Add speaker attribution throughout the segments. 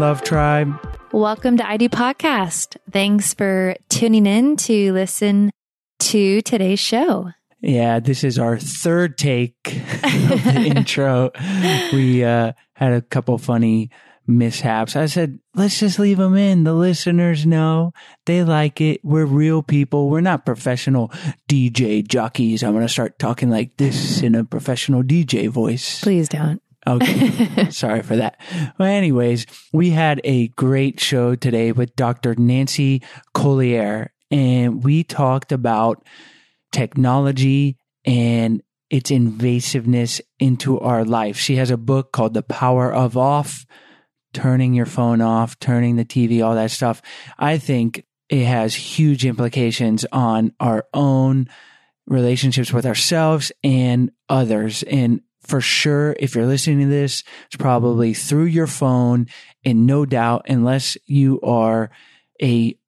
Speaker 1: Love Tribe?
Speaker 2: Welcome to I Do Podcast. Thanks for tuning in to listen to today's show.
Speaker 1: Yeah, this is our third take of the intro. We uh, had a couple funny mishaps. I said, let's just leave them in. The listeners know they like it. We're real people. We're not professional DJ jockeys. I'm going to start talking like this in a professional DJ voice.
Speaker 2: Please don't.
Speaker 1: Okay. Sorry for that. Well, anyways, we had a great show today with Dr. Nancy Collier, and we talked about technology and its invasiveness into our life. She has a book called The Power of Off, turning your phone off, turning the TV, all that stuff. I think it has huge implications on our own relationships with ourselves and others. And for sure, if you're listening to this, it's probably through your phone. And no doubt, unless you are a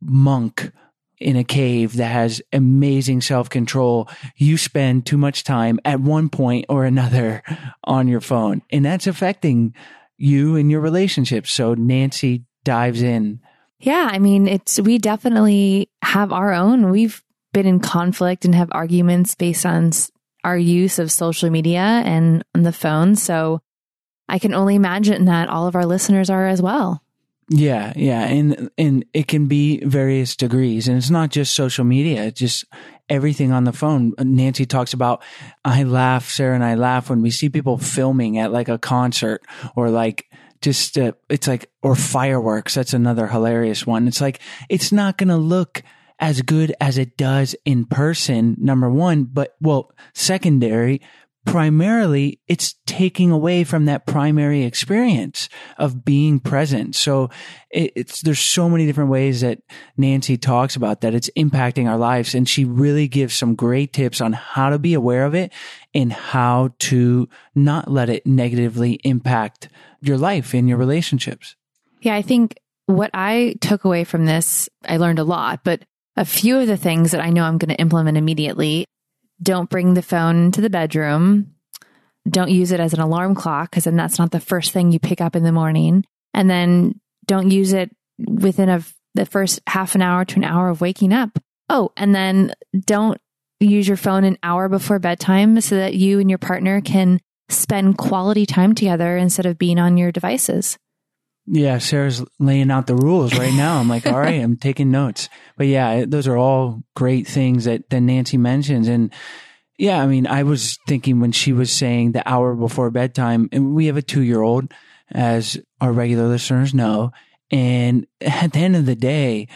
Speaker 1: monk in a cave that has amazing self control, you spend too much time at one point or another on your phone. And that's affecting you and your relationships. So Nancy dives in.
Speaker 2: Yeah, I mean, it's we definitely have our own. We've been in conflict and have arguments based on our use of social media and on the phone. So I can only imagine that all of our listeners are as well.
Speaker 1: Yeah, yeah, and and it can be various degrees, and it's not just social media; it's just everything on the phone. Nancy talks about. I laugh, Sarah and I laugh when we see people filming at like a concert or like just uh, it's like or fireworks. That's another hilarious one. It's like it's not going to look as good as it does in person. Number one, but well, secondary primarily it's taking away from that primary experience of being present. So it's, there's so many different ways that Nancy talks about that it's impacting our lives. And she really gives some great tips on how to be aware of it and how to not let it negatively impact your life and your relationships.
Speaker 2: Yeah, I think what I took away from this, I learned a lot, but a few of the things that I know I'm going to implement immediately don't bring the phone to the bedroom. Don't use it as an alarm clock because then that's not the first thing you pick up in the morning. And then don't use it within a, the first half an hour to an hour of waking up. Oh, and then don't use your phone an hour before bedtime so that you and your partner can spend quality time together instead of being on your devices.
Speaker 1: Yeah, Sarah's laying out the rules right now. I'm like, all right, I'm taking notes. But yeah, those are all great things that, that Nancy mentions. And yeah, I mean, I was thinking when she was saying the hour before bedtime, and we have a two year old, as our regular listeners know. And at the end of the day,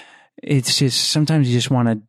Speaker 1: it's just sometimes you just want to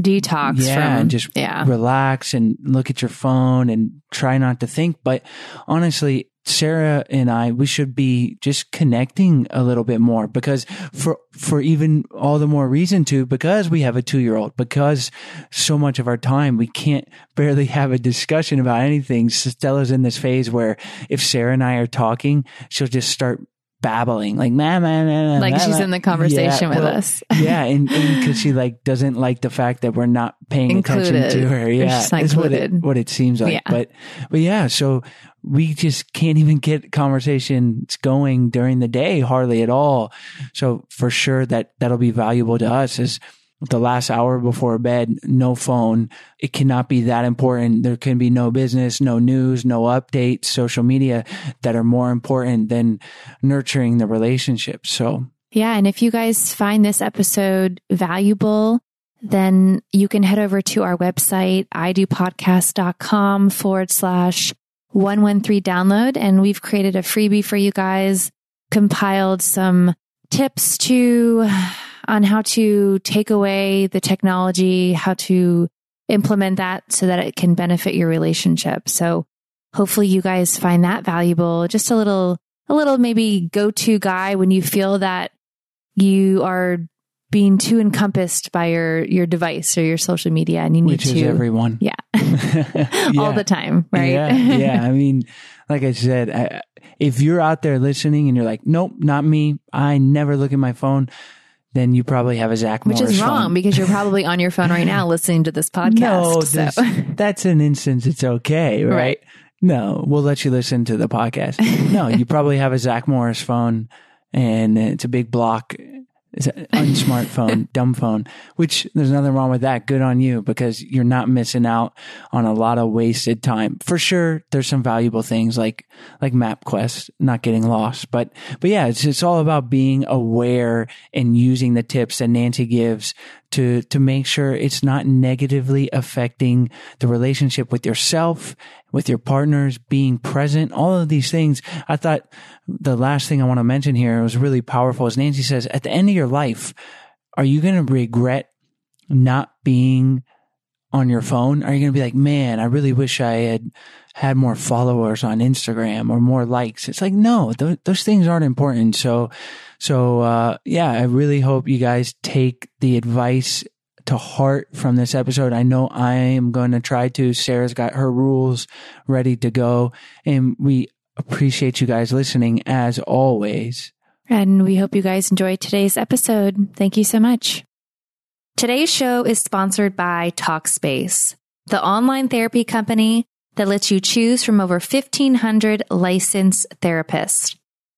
Speaker 2: Detox
Speaker 1: yeah,
Speaker 2: from
Speaker 1: and just
Speaker 2: yeah.
Speaker 1: relax and look at your phone and try not to think. But honestly, Sarah and I, we should be just connecting a little bit more because for, for even all the more reason to, because we have a two year old, because so much of our time we can't barely have a discussion about anything. Stella's in this phase where if Sarah and I are talking, she'll just start babbling like man man man
Speaker 2: Like she's in the conversation with us.
Speaker 1: yeah and because she like doesn't like the fact that we're not paying attention to her. Yeah
Speaker 2: not
Speaker 1: what it, what it seems like.
Speaker 2: Yeah.
Speaker 1: but but yeah so we just can't even get conversations going during the day hardly at all. So for sure that that'll be valuable to us is the last hour before bed, no phone. It cannot be that important. There can be no business, no news, no updates, social media that are more important than nurturing the relationship. So
Speaker 2: Yeah. And if you guys find this episode valuable, then you can head over to our website, idopodcast.com forward slash 113 download. And we've created a freebie for you guys, compiled some tips to on how to take away the technology, how to implement that so that it can benefit your relationship. So hopefully you guys find that valuable. Just a little, a little maybe go to guy when you feel that you are being too encompassed by your, your device or your social media and you need
Speaker 1: which
Speaker 2: to,
Speaker 1: is everyone.
Speaker 2: yeah,
Speaker 1: Yeah.
Speaker 2: all the time, right?
Speaker 1: Yeah, yeah. I mean, like I said, I, if you're out there listening and you're like, nope, not me. I never look at my phone. Then you probably have a Zach Morris phone.
Speaker 2: Which
Speaker 1: Morris
Speaker 2: is wrong
Speaker 1: phone.
Speaker 2: because you're probably on your phone right now listening to this podcast.
Speaker 1: No,
Speaker 2: so.
Speaker 1: that's an instance it's okay, right?
Speaker 2: Right.
Speaker 1: No, we'll let you listen to the podcast. no, you probably have a Zach Morris phone and it's a big block. It's an unsmart phone, dumb phone, which there's nothing wrong with that. Good on you because you're not missing out on a lot of wasted time. For sure, there's some valuable things like, like MapQuest, not getting lost. But, but yeah, it's, it's all about being aware and using the tips that Nancy gives to, to make sure it's not negatively affecting the relationship with yourself, with your partners, being present, all of these things. I thought the last thing I want to mention here was really powerful is Nancy says, at the end of your life, are you going to regret not being on your phone? Are you going to be like, man, I really wish I had had more followers on Instagram or more likes? It's like, no, th- those things aren't important. So, so, uh, yeah, I really hope you guys take the advice to heart from this episode. I know I am going to try to. Sarah's got her rules ready to go and we appreciate you guys listening as always.
Speaker 2: And we hope you guys enjoyed today's episode. Thank you so much. Today's show is sponsored by Talkspace, the online therapy company that lets you choose from over 1,500 licensed therapists.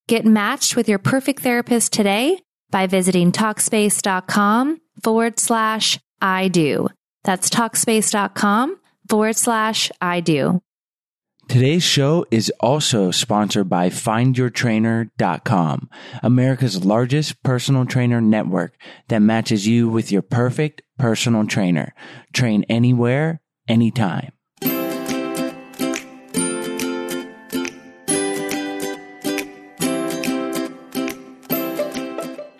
Speaker 2: Get matched with your perfect therapist today by visiting Talkspace.com forward slash I do. That's Talkspace.com forward slash I do.
Speaker 1: Today's show is also sponsored by FindYourTrainer.com, America's largest personal trainer network that matches you with your perfect personal trainer. Train anywhere, anytime.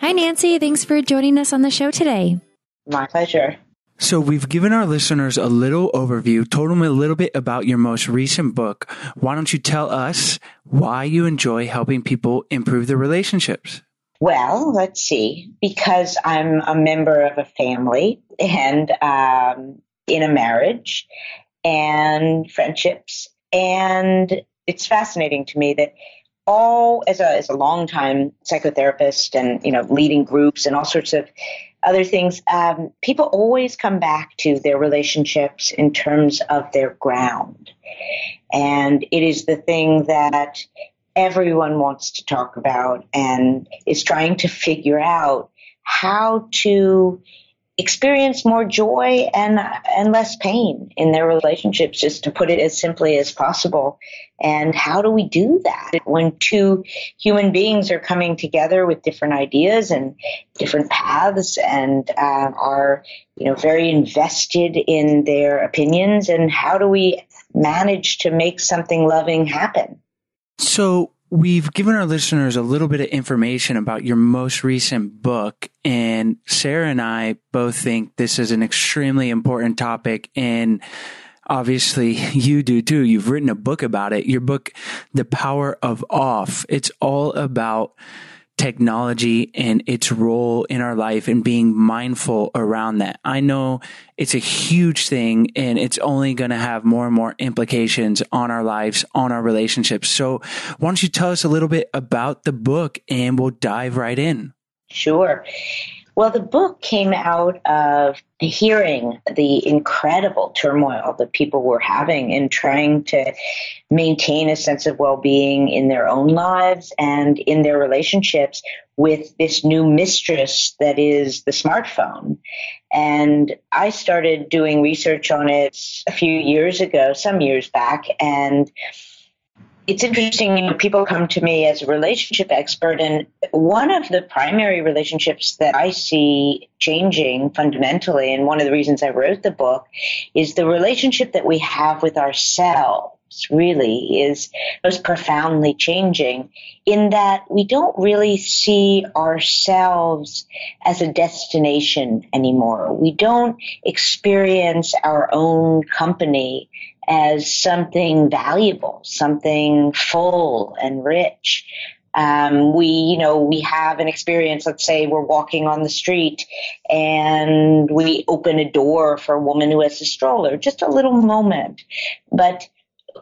Speaker 2: Hi, Nancy. Thanks for joining us on the show today.
Speaker 3: My pleasure.
Speaker 1: So we've given our listeners a little overview, told them a little bit about your most recent book. Why don't you tell us why you enjoy helping people improve their relationships?
Speaker 3: Well, let's see. Because I'm a member of a family and um, in a marriage and friendships, and it's fascinating to me that all as a as a longtime psychotherapist and you know leading groups and all sorts of other things, um, people always come back to their relationships in terms of their ground, and it is the thing that everyone wants to talk about and is trying to figure out how to experience more joy and and less pain in their relationships just to put it as simply as possible. And how do we do that? When two human beings are coming together with different ideas and different paths and uh, are you know very invested in their opinions and how do we manage to make something loving happen?
Speaker 1: So we've given our listeners a little bit of information about your most recent book and Sarah and I both think this is an extremely important topic and obviously you do too. You've written a book about it. Your book, The Power of Off, it's all about technology and its role in our life and being mindful around that. I know it's a huge thing and it's only going to have more and more implications on our lives, on our relationships. So why don't you tell us a little bit about the book and we'll dive right in.
Speaker 3: Sure. Well, the book came out of hearing the incredible turmoil that people were having in trying to maintain a sense of well being in their own lives and in their relationships with this new mistress that is the smartphone. And I started doing research on it a few years ago, some years back, and it's interesting, you know, people come to me as a relationship expert, and one of the primary relationships that I see changing fundamentally, and one of the reasons I wrote the book, is the relationship that we have with ourselves really is most profoundly changing in that we don't really see ourselves as a destination anymore. We don't experience our own company as something valuable, something full and rich. Um, we, you know, we have an experience. Let's say we're walking on the street and we open a door for a woman who has a stroller, just a little moment. But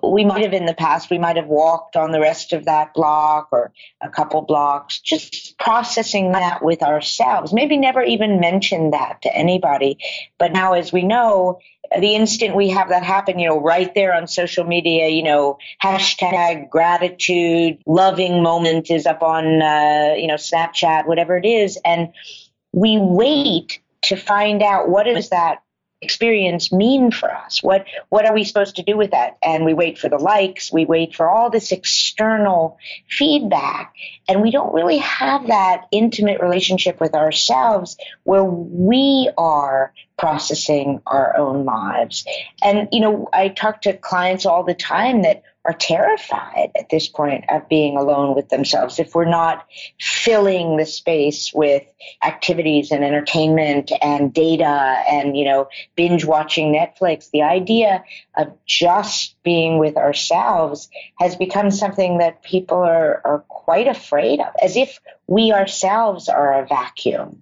Speaker 3: we might have in the past, we might have walked on the rest of that block or a couple blocks, just processing that with ourselves. Maybe never even mentioned that to anybody. But now, as we know, the instant we have that happen, you know, right there on social media, you know, hashtag gratitude, loving moment is up on, uh, you know, Snapchat, whatever it is. And we wait to find out what is that experience mean for us? What what are we supposed to do with that? And we wait for the likes, we wait for all this external feedback, and we don't really have that intimate relationship with ourselves where we are processing our own lives. And you know, I talk to clients all the time that are terrified at this point of being alone with themselves. If we're not filling the space with activities and entertainment and data and you know binge watching netflix the idea of just being with ourselves has become something that people are, are quite afraid of as if we ourselves are a vacuum.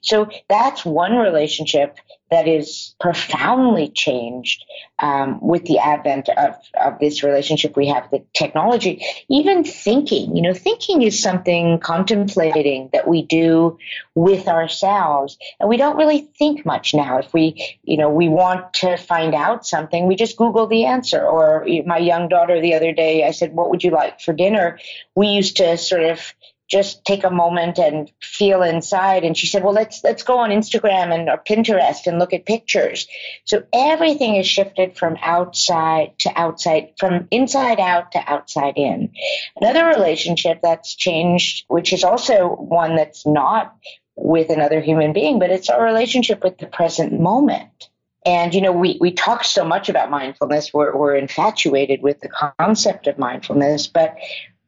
Speaker 3: So that's one relationship that is profoundly changed um, with the advent of, of this relationship we have with technology. Even thinking, you know, thinking is something contemplating that we do with ourselves. And we don't really think much now. If we, you know, we want to find out something, we just Google the answer. Or my young daughter the other day, I said, What would you like for dinner? We used to sort of just take a moment and feel inside. And she said, well, let's, let's go on Instagram and or Pinterest and look at pictures. So everything is shifted from outside to outside, from inside out to outside in. Another relationship that's changed, which is also one that's not with another human being, but it's our relationship with the present moment. And, you know, we, we talk so much about mindfulness. We're, we're infatuated with the concept of mindfulness, but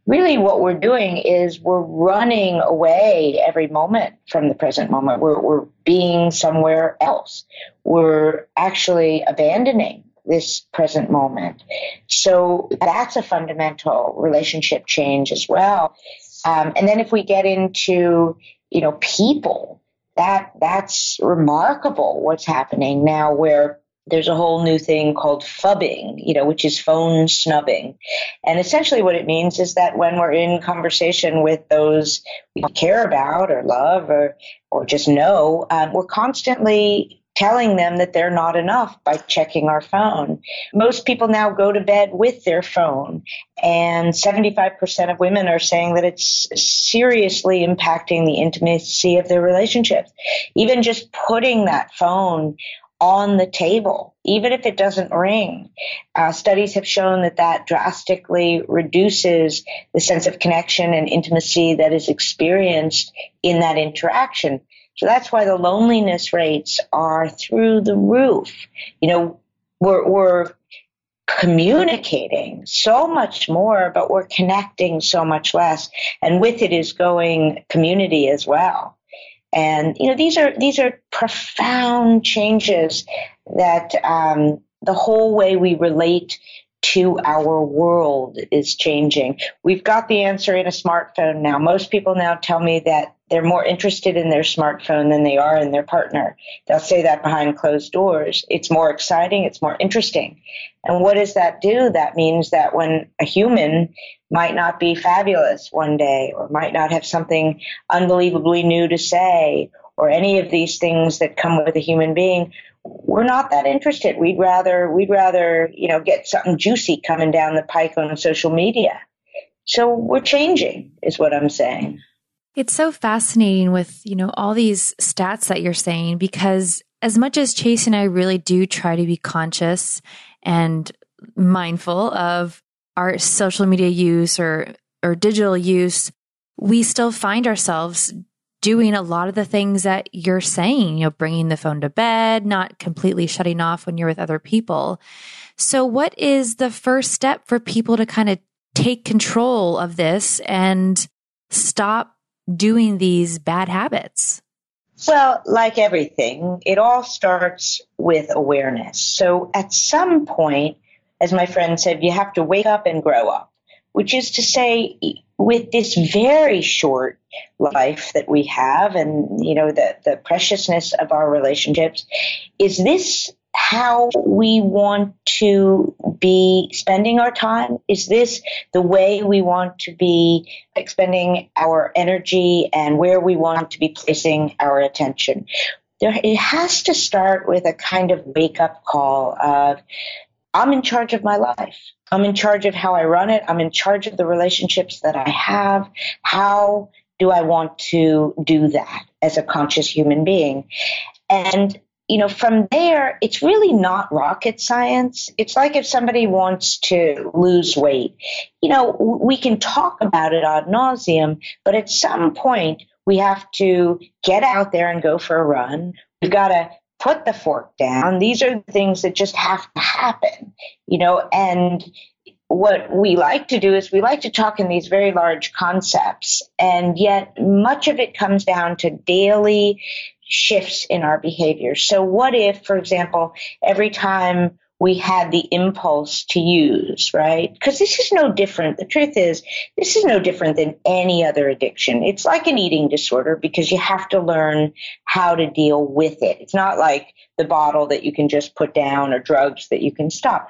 Speaker 3: really what we're doing is we're running away every moment from the present moment. We're, we're being somewhere else. We're actually abandoning this present moment. So that's a fundamental relationship change as well. Um, and then if we get into, you know, people, that that's remarkable what's happening now where there's a whole new thing called phubbing, you know, which is phone snubbing. And essentially what it means is that when we're in conversation with those we care about or love or, or just know, um, we're constantly telling them that they're not enough by checking our phone. Most people now go to bed with their phone, and 75% of women are saying that it's seriously impacting the intimacy of their relationships. Even just putting that phone on the table, even if it doesn't ring. Uh, studies have shown that that drastically reduces the sense of connection and intimacy that is experienced in that interaction. So that's why the loneliness rates are through the roof. You know, we're, we're communicating so much more, but we're connecting so much less. And with it is going community as well. And you know these are these are profound changes that um, the whole way we relate to our world is changing. We've got the answer in a smartphone now. Most people now tell me that they're more interested in their smartphone than they are in their partner. They'll say that behind closed doors. It's more exciting, it's more interesting. And what does that do? That means that when a human might not be fabulous one day or might not have something unbelievably new to say or any of these things that come with a human being, we're not that interested. We'd rather we'd rather, you know, get something juicy coming down the pike on social media. So we're changing is what I'm saying.
Speaker 2: It's so fascinating with, you know, all these stats that you're saying because as much as Chase and I really do try to be conscious and mindful of our social media use or or digital use, we still find ourselves doing a lot of the things that you're saying, you know, bringing the phone to bed, not completely shutting off when you're with other people. So what is the first step for people to kind of take control of this and stop doing these bad habits?
Speaker 3: Well, like everything, it all starts with awareness. So at some point, as my friend said, you have to wake up and grow up, which is to say, with this very short life that we have and, you know, the, the preciousness of our relationships, is this how we want to be spending our time? Is this the way we want to be expending our energy and where we want to be placing our attention? There, it has to start with a kind of wake up call of, I'm in charge of my life. I'm in charge of how I run it. I'm in charge of the relationships that I have. How do I want to do that as a conscious human being? And you know, from there, it's really not rocket science. It's like if somebody wants to lose weight, you know, we can talk about it ad nauseum, but at some point we have to get out there and go for a run. We've got to put the fork down. These are things that just have to happen, you know, and what we like to do is we like to talk in these very large concepts, and yet much of it comes down to daily shifts in our behavior. So, what if, for example, every time we had the impulse to use, right? Because this is no different. The truth is, this is no different than any other addiction. It's like an eating disorder because you have to learn how to deal with it. It's not like the bottle that you can just put down or drugs that you can stop.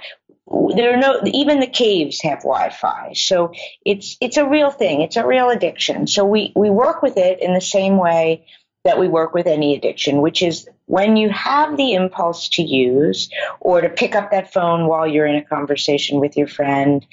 Speaker 3: There are no, even the caves have Wi-Fi. So it's, it's a real thing. It's a real addiction. So we, we work with it in the same way that we work with any addiction, which is when you have the impulse to use or to pick up that phone while you're in a conversation with your friend,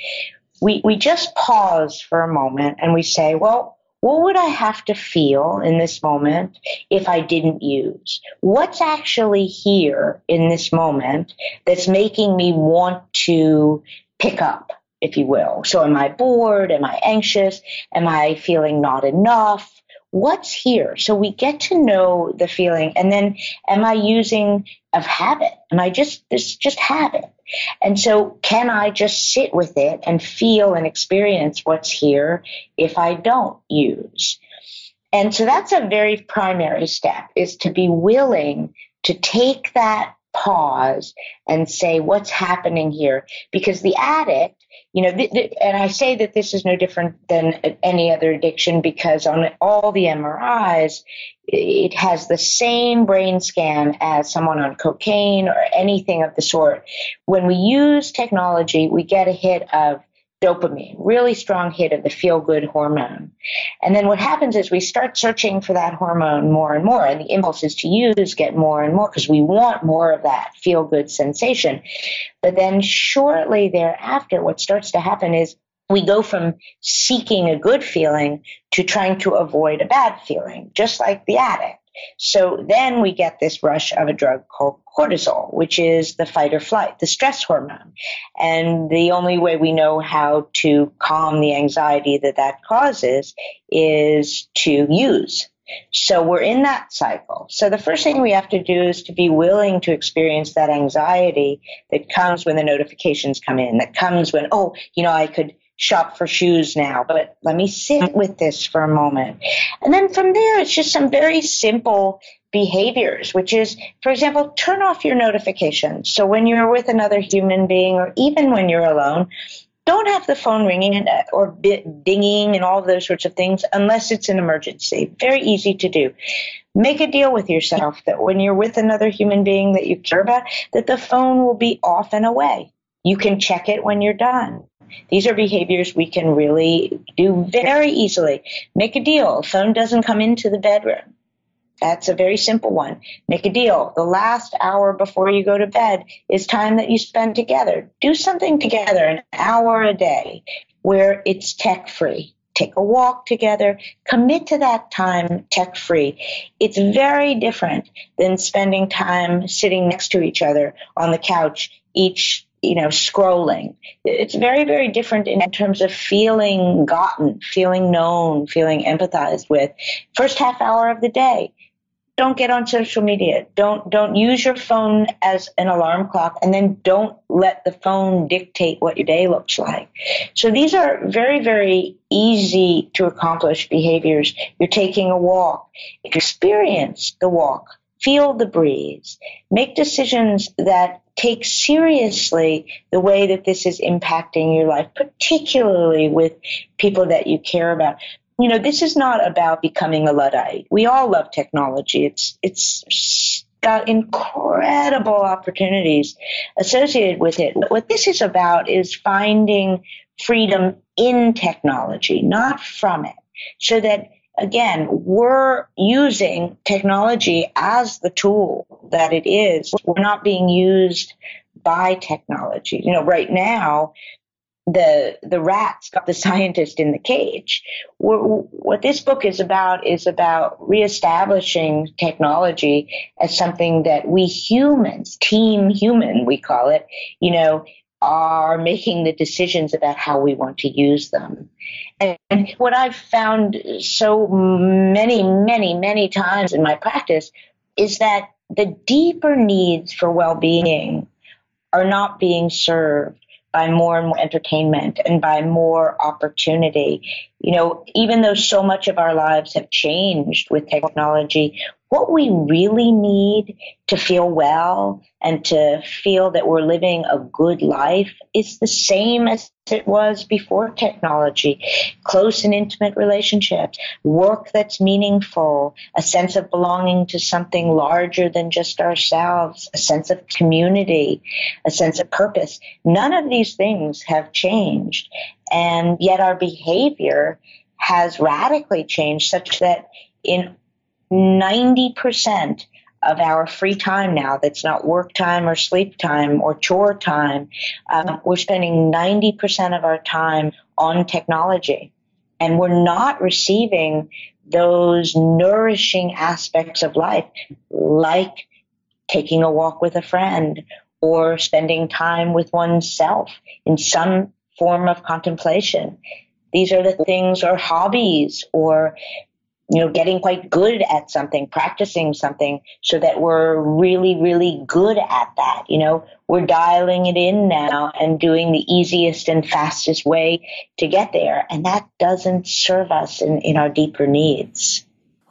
Speaker 3: we, we just pause for a moment and we say, well, what would I have to feel in this moment if I didn't use? What's actually here in this moment that's making me want to pick up, if you will? So am I bored? Am I anxious? Am I feeling not enough? What's here? So we get to know the feeling. And then am I using of habit? Am I just, this just habit? And so can I just sit with it and feel and experience what's here if I don't use? And so that's a very primary step is to be willing to take that pause and say, what's happening here? Because the addict you know, th- th- and I say that this is no different than any other addiction because on all the MRIs, it has the same brain scan as someone on cocaine or anything of the sort. When we use technology, we get a hit of dopamine, really strong hit of the feel good hormone. And then what happens is we start searching for that hormone more and more, and the impulses to use get more and more because we want more of that feel good sensation. But then shortly thereafter, what starts to happen is we go from seeking a good feeling to trying to avoid a bad feeling, just like the addict. So then we get this rush of a drug called cortisol, which is the fight or flight, the stress hormone. And the only way we know how to calm the anxiety that that causes is to use. So we're in that cycle. So the first thing we have to do is to be willing to experience that anxiety that comes when the notifications come in, that comes when, oh, you know, I could shop for shoes now, but let me sit with this for a moment. And then from there, it's just some very simple behaviors, which is, for example, turn off your notifications. So when you're with another human being or even when you're alone, don't have the phone ringing uh, or dinging and all those sorts of things unless it's an emergency. Very easy to do. Make a deal with yourself that when you're with another human being that you care about, that the phone will be off and away. You can check it when you're done. These are behaviors we can really do very easily. Make a deal. Phone doesn't come into the bedroom. That's a very simple one. Make a deal. The last hour before you go to bed is time that you spend together. Do something together, an hour a day where it's tech free. Take a walk together. Commit to that time tech free. It's very different than spending time sitting next to each other on the couch, each you know, scrolling. It's very, very different in terms of feeling gotten, feeling known, feeling empathized with. First half hour of the day, don't get on social media. Don't don't use your phone as an alarm clock, and then don't let the phone dictate what your day looks like. So these are very, very easy to accomplish behaviors. You're taking a walk. Experience the walk. Feel the breeze. Make decisions that take seriously the way that this is impacting your life, particularly with people that you care about. You know, this is not about becoming a Luddite. We all love technology. It's, it's got incredible opportunities associated with it. What this is about is finding freedom in technology, not from it, so that again, we're using technology as the tool that it is. We're not being used by technology. You know, right now, the the rats got the scientist in the cage. What this book is about is about reestablishing technology as something that we humans, team human, we call it, you know, are making the decisions about how we want to use them. And what I've found so many, many, many times in my practice is that the deeper needs for well-being are not being served by more and more entertainment and by more opportunity. You know, even though so much of our lives have changed with technology, what we really need to feel well and to feel that we're living a good life is the same as it was before technology. Close and intimate relationships, work that's meaningful, a sense of belonging to something larger than just ourselves, a sense of community, a sense of purpose. None of these things have changed. And yet our behavior has radically changed such that in 90% of our free time now that's not work time or sleep time or chore time. Um, we're spending 90% of our time on technology. And we're not receiving those nourishing aspects of life, like taking a walk with a friend or spending time with oneself in some form of contemplation. These are the things or hobbies or you know, getting quite good at something, practicing something so that we're really, really good at that. You know, we're dialing it in now and doing the easiest and fastest way to get there. And that doesn't serve us in, in our deeper needs.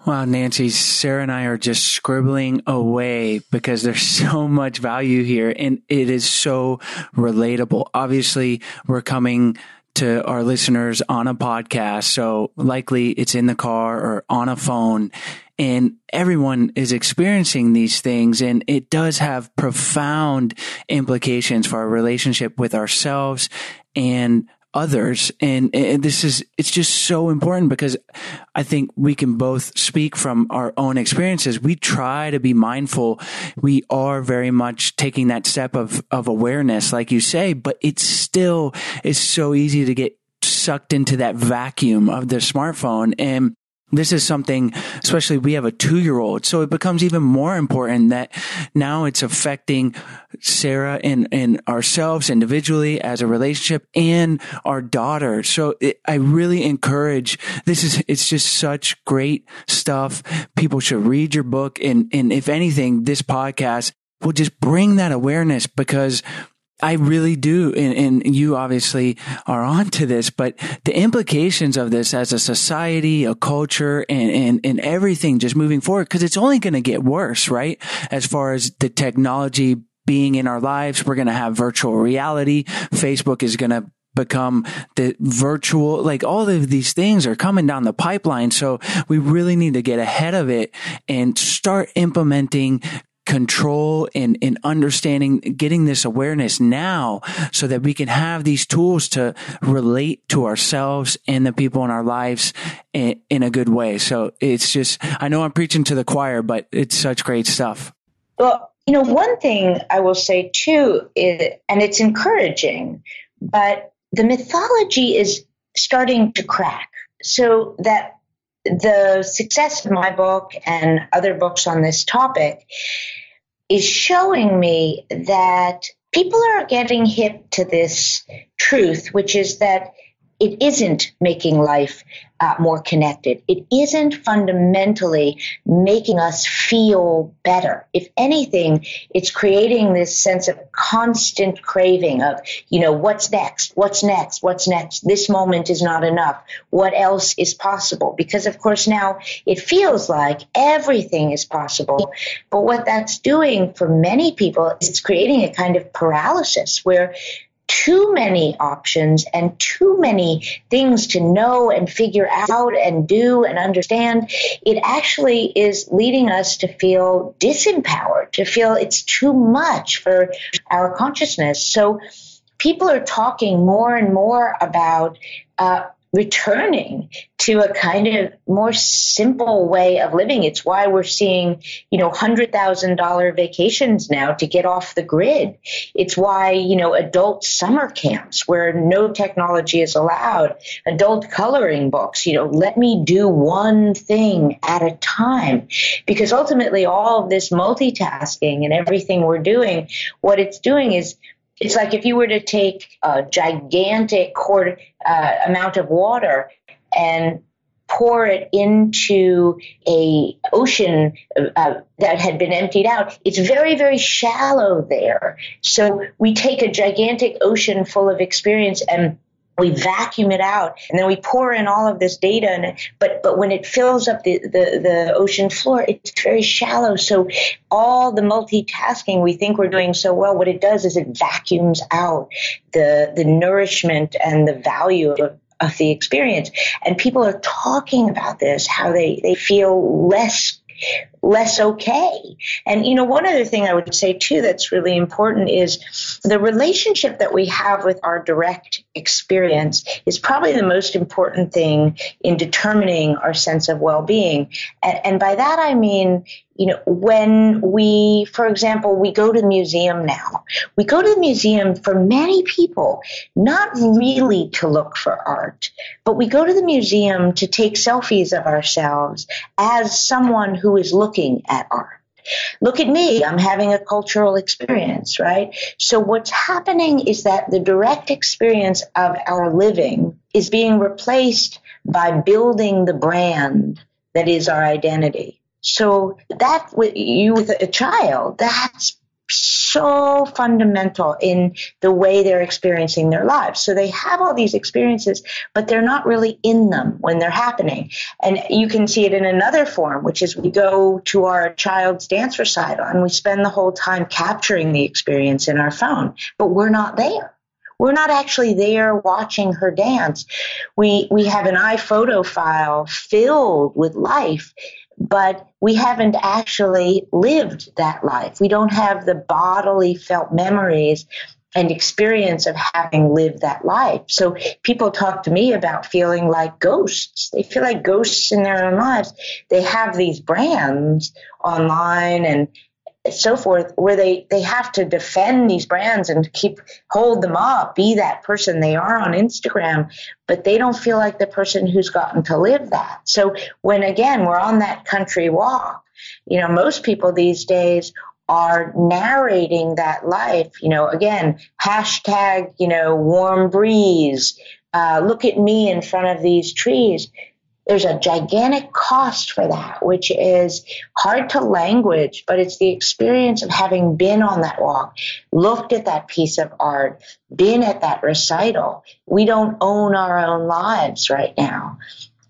Speaker 1: Wow, Nancy, Sarah and I are just scribbling away because there's so much value here and it is so relatable. Obviously, we're coming to our listeners on a podcast. So likely it's in the car or on a phone and everyone is experiencing these things and it does have profound implications for our relationship with ourselves and others. And, and, this is, it's just so important because I think we can both speak from our own experiences. We try to be mindful. We are very much taking that step of, of awareness, like you say, but it still is so easy to get sucked into that vacuum of the smartphone. And this is something, especially we have a two year old. So it becomes even more important that now it's affecting Sarah and, and ourselves individually as a relationship and our daughter. So it, I really encourage this is, it's just such great stuff. People should read your book. And, and if anything, this podcast will just bring that awareness because I really do. And, and, you obviously are onto this, but the implications of this as a society, a culture and, and, and everything just moving forward, because it's only going to get worse, right? As far as the technology being in our lives, we're going to have virtual reality. Facebook is going to become the virtual, like all of these things are coming down the pipeline. So we really need to get ahead of it and start implementing control and, and understanding, getting this awareness now so that we can have these tools to relate to ourselves and the people in our lives in, in a good way. So it's just, I know I'm preaching to the choir, but it's such great stuff.
Speaker 3: Well, you know, one thing I will say too, is, and it's encouraging, but the mythology is starting to crack so that the success of my book and other books on this topic is showing me that people are getting hip to this truth, which is that it isn't making life uh, more connected. It isn't fundamentally making us feel better. If anything, it's creating this sense of constant craving of, you know, what's next? What's next? What's next? This moment is not enough. What else is possible? Because of course now it feels like everything is possible. But what that's doing for many people is it's creating a kind of paralysis where too many options and too many things to know and figure out and do and understand, it actually is leading us to feel disempowered, to feel it's too much for our consciousness. So people are talking more and more about uh, returning to a kind of more simple way of living. It's why we're seeing, you know, hundred thousand dollar vacations now to get off the grid. It's why, you know, adult summer camps where no technology is allowed, adult coloring books, you know, let me do one thing at a time. Because ultimately all of this multitasking and everything we're doing, what it's doing is it's like if you were to take a gigantic quart, uh, amount of water and pour it into a ocean uh, that had been emptied out it's very very shallow there. So we take a gigantic ocean full of experience and we vacuum it out and then we pour in all of this data and but but when it fills up the, the, the ocean floor it's very shallow. So all the multitasking we think we're doing so well. What it does is it vacuums out the the nourishment and the value of of the experience. And people are talking about this how they they feel less less okay. And, you know, one other thing I would say too that's really important is the relationship that we have with our direct experience is probably the most important thing in determining our sense of well being. And, and by that I mean, you know, when we, for example, we go to the museum now, we go to the museum for many people, not really to look for art, but we go to the museum to take selfies of ourselves as someone who is looking at art. Look at me, I'm having a cultural experience, right? So what's happening is that the direct experience of our living is being replaced by building the brand that is our identity. So that with you with a child, that's so fundamental in the way they're experiencing their lives. So they have all these experiences, but they're not really in them when they're happening. And you can see it in another form, which is we go to our child's dance recital and we spend the whole time capturing the experience in our phone, but we're not there. We're not actually there watching her dance. We, we have an iPhoto file filled with life but we haven't actually lived that life. We don't have the bodily felt memories and experience of having lived that life. So people talk to me about feeling like ghosts. They feel like ghosts in their own lives. They have these brands online and so forth where they they have to defend these brands and keep hold them up be that person they are on instagram. But they don't feel like the person who's gotten to live that. So when again we're on that country walk you know most people these days are narrating that life you know again hashtag you know warm breeze uh, look at me in front of these trees there's a gigantic cost for that, which is hard to language, but it's the experience of having been on that walk, looked at that piece of art, been at that recital. We don't own our own lives right now.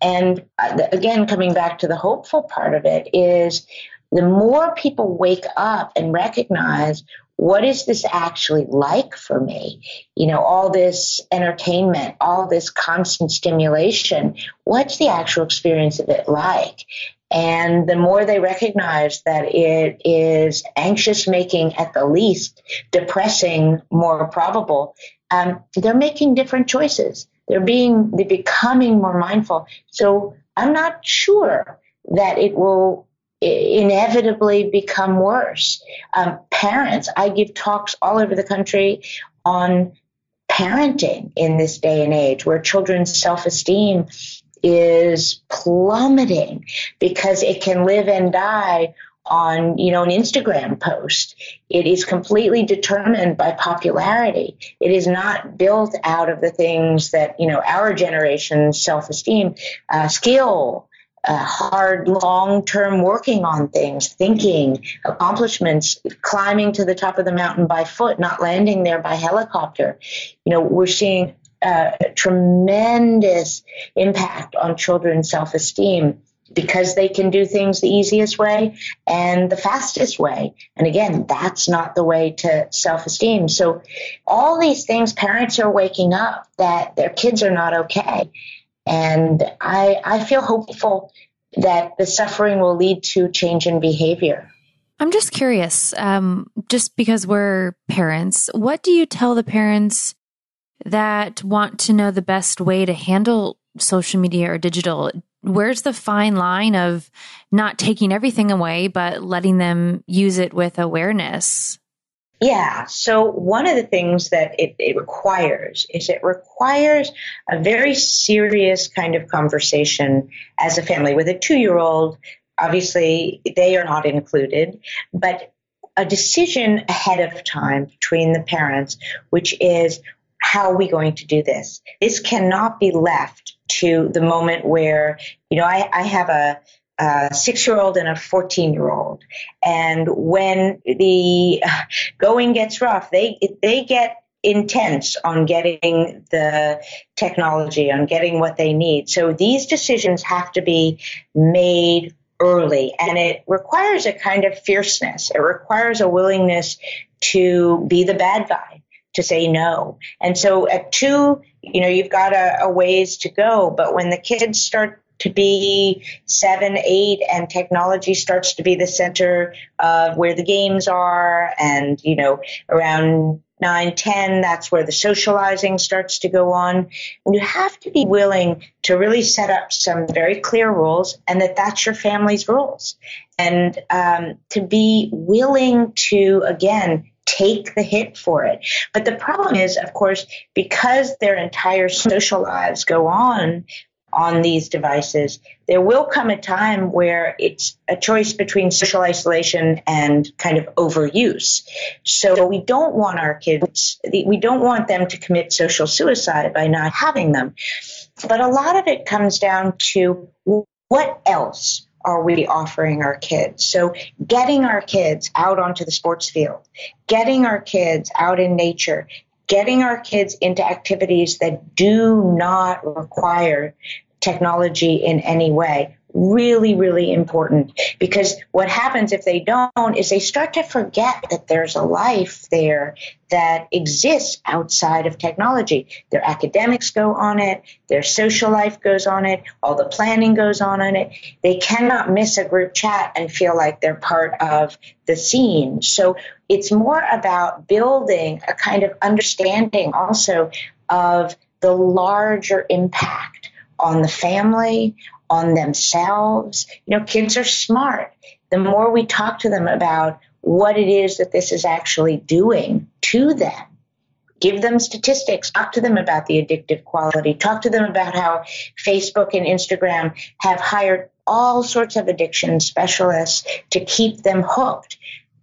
Speaker 3: And uh, again, coming back to the hopeful part of it is the more people wake up and recognize what is this actually like for me? You know, all this entertainment, all this constant stimulation, what's the actual experience of it like? And the more they recognize that it is anxious making at the least, depressing more probable, um, they're making different choices. They're being, they're becoming more mindful. So I'm not sure that it will inevitably become worse. Um, parents, I give talks all over the country on parenting in this day and age where children's self esteem is plummeting because it can live and die on you know an Instagram post. It is completely determined by popularity. It is not built out of the things that you know our generation's self esteem, uh, skill, uh, hard, long term working on things, thinking, accomplishments, climbing to the top of the mountain by foot, not landing there by helicopter. You know, we're seeing uh, tremendous impact on children's self esteem because they can do things the easiest way and the fastest way. And again, that's not the way to self esteem. So, all these things, parents are waking up that their kids are not okay. And I, I feel hopeful that the suffering will lead to change in behavior.
Speaker 2: I'm just curious, um, just because we're parents, what do you tell the parents that want to know the best way to handle social media or digital? Where's the fine line of not taking everything away, but letting them use it with awareness?
Speaker 3: Yeah. So one of the things that it, it, requires is it requires a very serious kind of conversation as a family with a two year old. Obviously, they are not included, but a decision ahead of time between the parents, which is how are we going to do this? This cannot be left to the moment where, you know, I, I have a, a six year old and a 14 year old. And when the going gets rough, they, they get intense on getting the technology, on getting what they need. So these decisions have to be made early and it requires a kind of fierceness. It requires a willingness to be the bad guy, to say no. And so at two, you know, you've got a, a ways to go, but when the kids start to be seven, eight, and technology starts to be the center of where the games are. And, you know, around nine, 10, that's where the socializing starts to go on. And you have to be willing to really set up some very clear rules and that that's your family's rules. And um, to be willing to, again, take the hit for it. But the problem is, of course, because their entire social lives go on on these devices, there will come a time where it's a choice between social isolation and kind of overuse. So we don't want our kids, we don't want them to commit social suicide by not having them. But a lot of it comes down to what else are we offering our kids? So getting our kids out onto the sports field, getting our kids out in nature, getting our kids into activities that do not require technology in any way really, really important because what happens if they don't is they start to forget that there's a life there that exists outside of technology. Their academics go on it, their social life goes on it, all the planning goes on in it. They cannot miss a group chat and feel like they're part of the scene. So it's more about building a kind of understanding also of the larger impact on the family, on themselves. You know, kids are smart. The more we talk to them about what it is that this is actually doing to them, give them statistics, talk to them about the addictive quality, talk to them about how Facebook and Instagram have hired all sorts of addiction specialists to keep them hooked.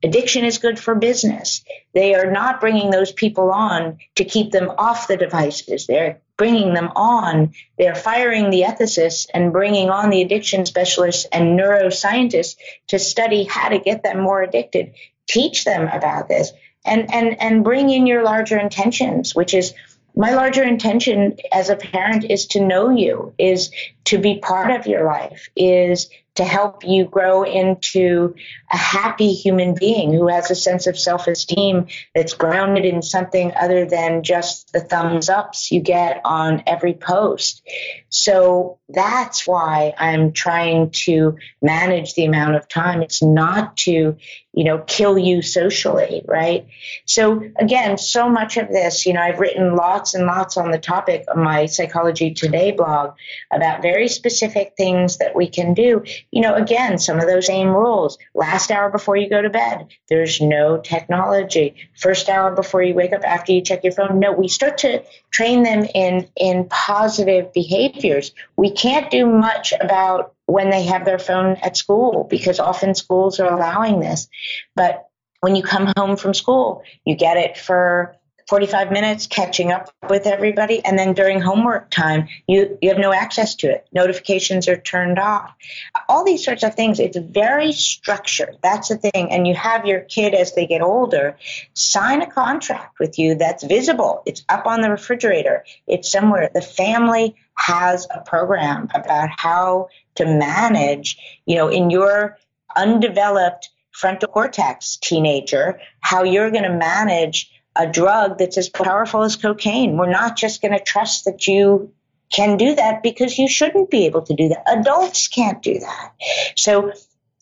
Speaker 3: Addiction is good for business. They are not bringing those people on to keep them off the devices. They're bringing them on. They're firing the ethicists and bringing on the addiction specialists and neuroscientists to study how to get them more addicted. Teach them about this and, and, and bring in your larger intentions, which is my larger intention as a parent is to know you, is to be part of your life, is to help you grow into a happy human being who has a sense of self esteem that's grounded in something other than just the thumbs ups you get on every post. So that's why I'm trying to manage the amount of time. It's not to, you know, kill you socially, right? So again, so much of this, you know, I've written lots and lots on the topic of my Psychology Today blog about very specific things that we can do. You know, again, some of those same rules. Last hour before you go to bed, there's no technology. First hour before you wake up after you check your phone, no. We start to train them in in positive behaviors. We can't do much about when they have their phone at school because often schools are allowing this. But when you come home from school, you get it for 45 minutes catching up with everybody and then during homework time you you have no access to it. Notifications are turned off. All these sorts of things it's very structured. That's the thing. And you have your kid as they get older sign a contract with you that's visible. It's up on the refrigerator. It's somewhere. The family has a program about how to manage, you know, in your undeveloped frontal cortex teenager, how you're going to manage a drug that's as powerful as cocaine. We're not just going to trust that you can do that because you shouldn't be able to do that. Adults can't do that. So,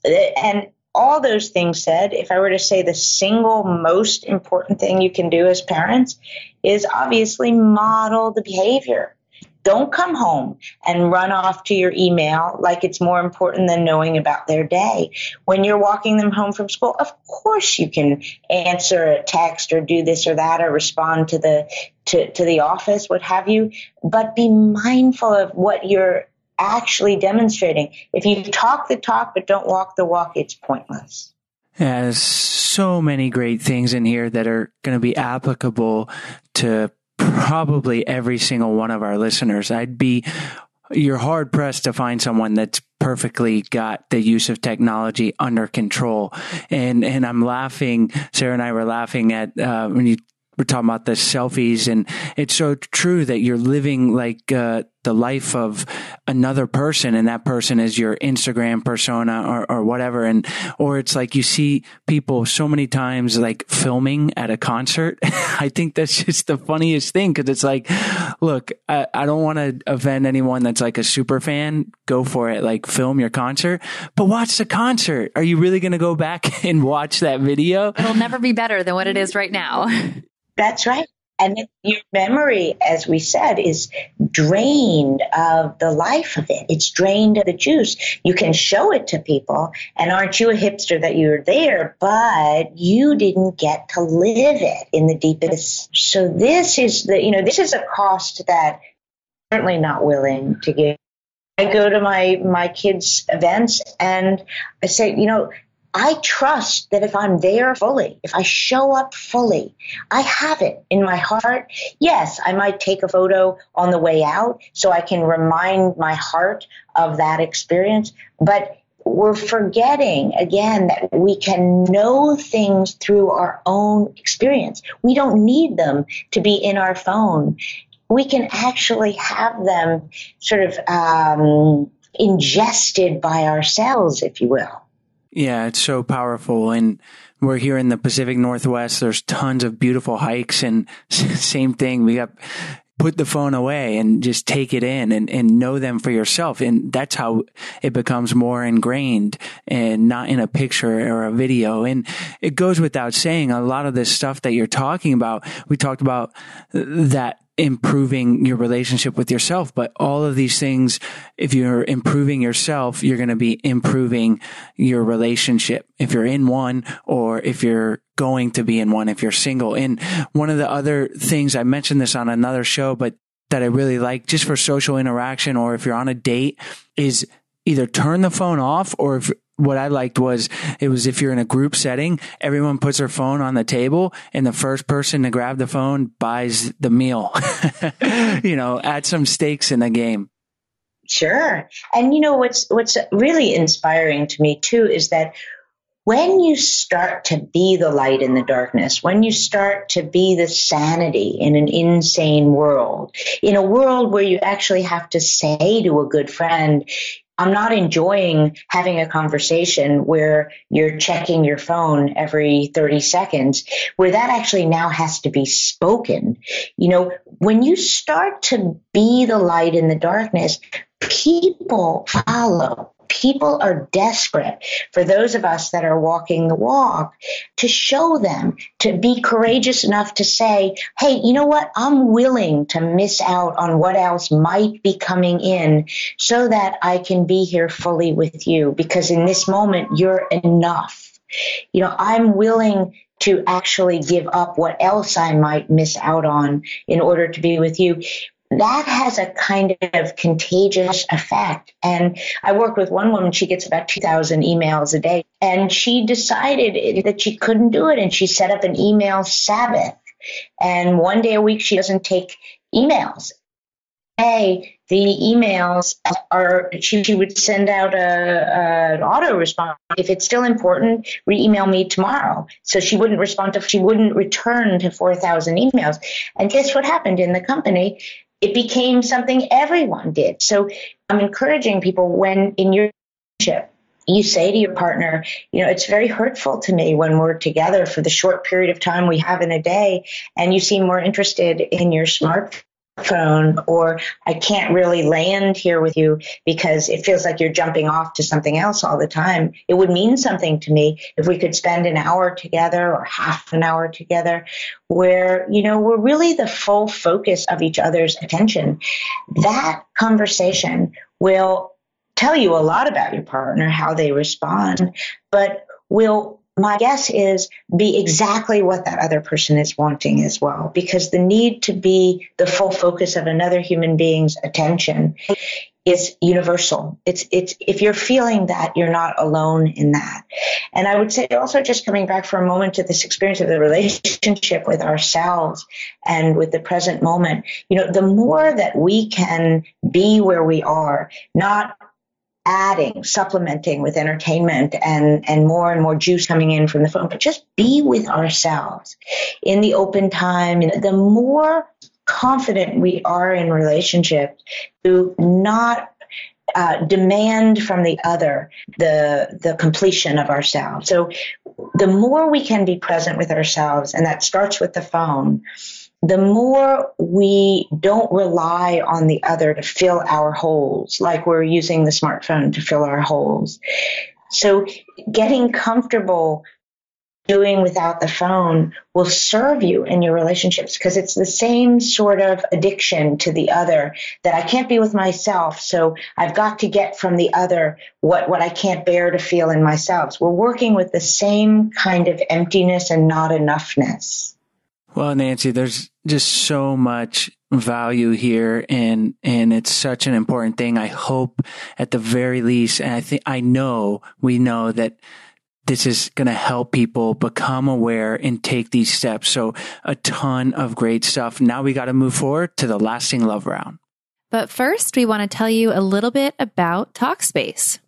Speaker 3: uh, and all those things said, if I were to say the single most important thing you can do as parents is obviously model the behavior. Don't come home and run off to your email like it's more important than knowing about their day. When you're walking them home from school, of course you can answer a text or do this or that or respond to the to, to the office, what have you, but be mindful of what you're actually demonstrating. If you talk the talk but don't walk the walk, it's pointless.
Speaker 1: Yeah, there's so many great things in here that are going to be applicable to probably every single one of our listeners. I'd be you're hard pressed to find someone that's perfectly got the use of technology under control. And and I'm laughing. Sarah and I were laughing at uh, when you we're talking about the selfies and it's so true that you're living like uh, the life of another person and that person is your instagram persona or, or whatever and or it's like you see people so many times like filming at a concert. I think that's just the funniest thing because it's like look i, I don't want to offend anyone that's like a super fan. Go for it. Like film your concert. But watch the concert. Are you really going to go back and watch that video?
Speaker 2: It'll never be better than what it is right now
Speaker 3: That's right. And your memory, as we said, is drained of the life of it. It's drained of the juice. You can show it to people, and aren't you a hipster that you were there, but you didn't get to live it in the deepest. So this is the, you know, this is a cost that I'm certainly not willing to give. I go to my my kids' events and I say, you know, I trust that if I'm there fully, if I show up fully, I have it in my heart. Yes, I might take a photo on the way out so I can remind my heart of that experience, but we're forgetting again that we can know things through our own experience. We don't need them to be in our phone. We can actually have them sort of um, ingested by ourselves, if you will.
Speaker 1: Yeah, it's so powerful. And we're here in the Pacific Northwest. There's tons of beautiful hikes and same thing. We got put the phone away and just take it in and, and know them for yourself. And that's how it becomes more ingrained and not in a picture or a video. And it goes without saying a lot of this stuff that you're talking about. We talked about that improving your relationship with yourself. But all of these things, if you're improving yourself, you're going to be improving your relationship. If you're in one or if you're going to be in one, if you're single. And one of the other things, I mentioned this on another show, but that I really like just for social interaction or if you're on a date is either turn the phone off or if what I liked was it was if you're in a group setting, everyone puts their phone on the table and the first person to grab the phone buys the meal. you know, add some stakes in the game.
Speaker 3: Sure. And you know what's what's really inspiring to me too is that when you start to be the light in the darkness, when you start to be the sanity in an insane world, in a world where you actually have to say to a good friend, I'm not enjoying having a conversation where you're checking your phone every 30 seconds, where that actually now has to be spoken. You know, when you start to be the light in the darkness, people follow people are desperate for those of us that are walking the walk to show them, to be courageous enough to say, hey, you know what? I'm willing to miss out on what else might be coming in so that I can be here fully with you because in this moment, you're enough. You know, I'm willing to actually give up what else I might miss out on in order to be with you that has a kind of contagious effect. And I work with one woman, she gets about 2,000 emails a day, and she decided that she couldn't do it. And she set up an email Sabbath. And one day a week, she doesn't take emails. Hey, the emails are, she, she would send out a, a, an auto response. If it's still important, re-email me tomorrow. So she wouldn't respond to, she wouldn't return to 4,000 emails. And guess what happened in the company? It became something everyone did. So I'm encouraging people when in your relationship, you say to your partner, you know, it's very hurtful to me when we're together for the short period of time we have in a day, and you seem more interested in your smartphone phone or I can't really land here with you because it feels like you're jumping off to something else all the time. It would mean something to me if we could spend an hour together or half an hour together where, you know, we're really the full focus of each other's attention. That conversation will tell you a lot about your partner, how they respond, but will my guess is be exactly what that other person is wanting as well because the need to be the full focus of another human being's attention is universal. It's it's if you're feeling that you're not alone in that. And i would say also just coming back for a moment to this experience of the relationship with ourselves and with the present moment you know the more that we can be where we are not adding, supplementing with entertainment and, and more and more juice coming in from the phone, but just be with ourselves in the open time. The more confident we are in relationships to not uh, demand from the other the the completion of ourselves. So the more we can be present with ourselves, and that starts with the phone, the more we don't rely on the other to fill our holes, like we're using the smartphone to fill our holes. So getting comfortable doing without the phone will serve you in your relationships because it's the same sort of addiction to the other that I can't be with myself. So I've got to get from the other what, what I can't bear to feel in myself. So we're working with the same kind of emptiness and not enoughness.
Speaker 1: Well, Nancy, there's just so much value here and and it's such an important thing. I hope at the very least and I think I know we know that this is going to help people become aware and take these steps. So a ton of great stuff. Now we got to move forward to the lasting love round.
Speaker 2: But first, we want to tell you a little bit about Talkspace.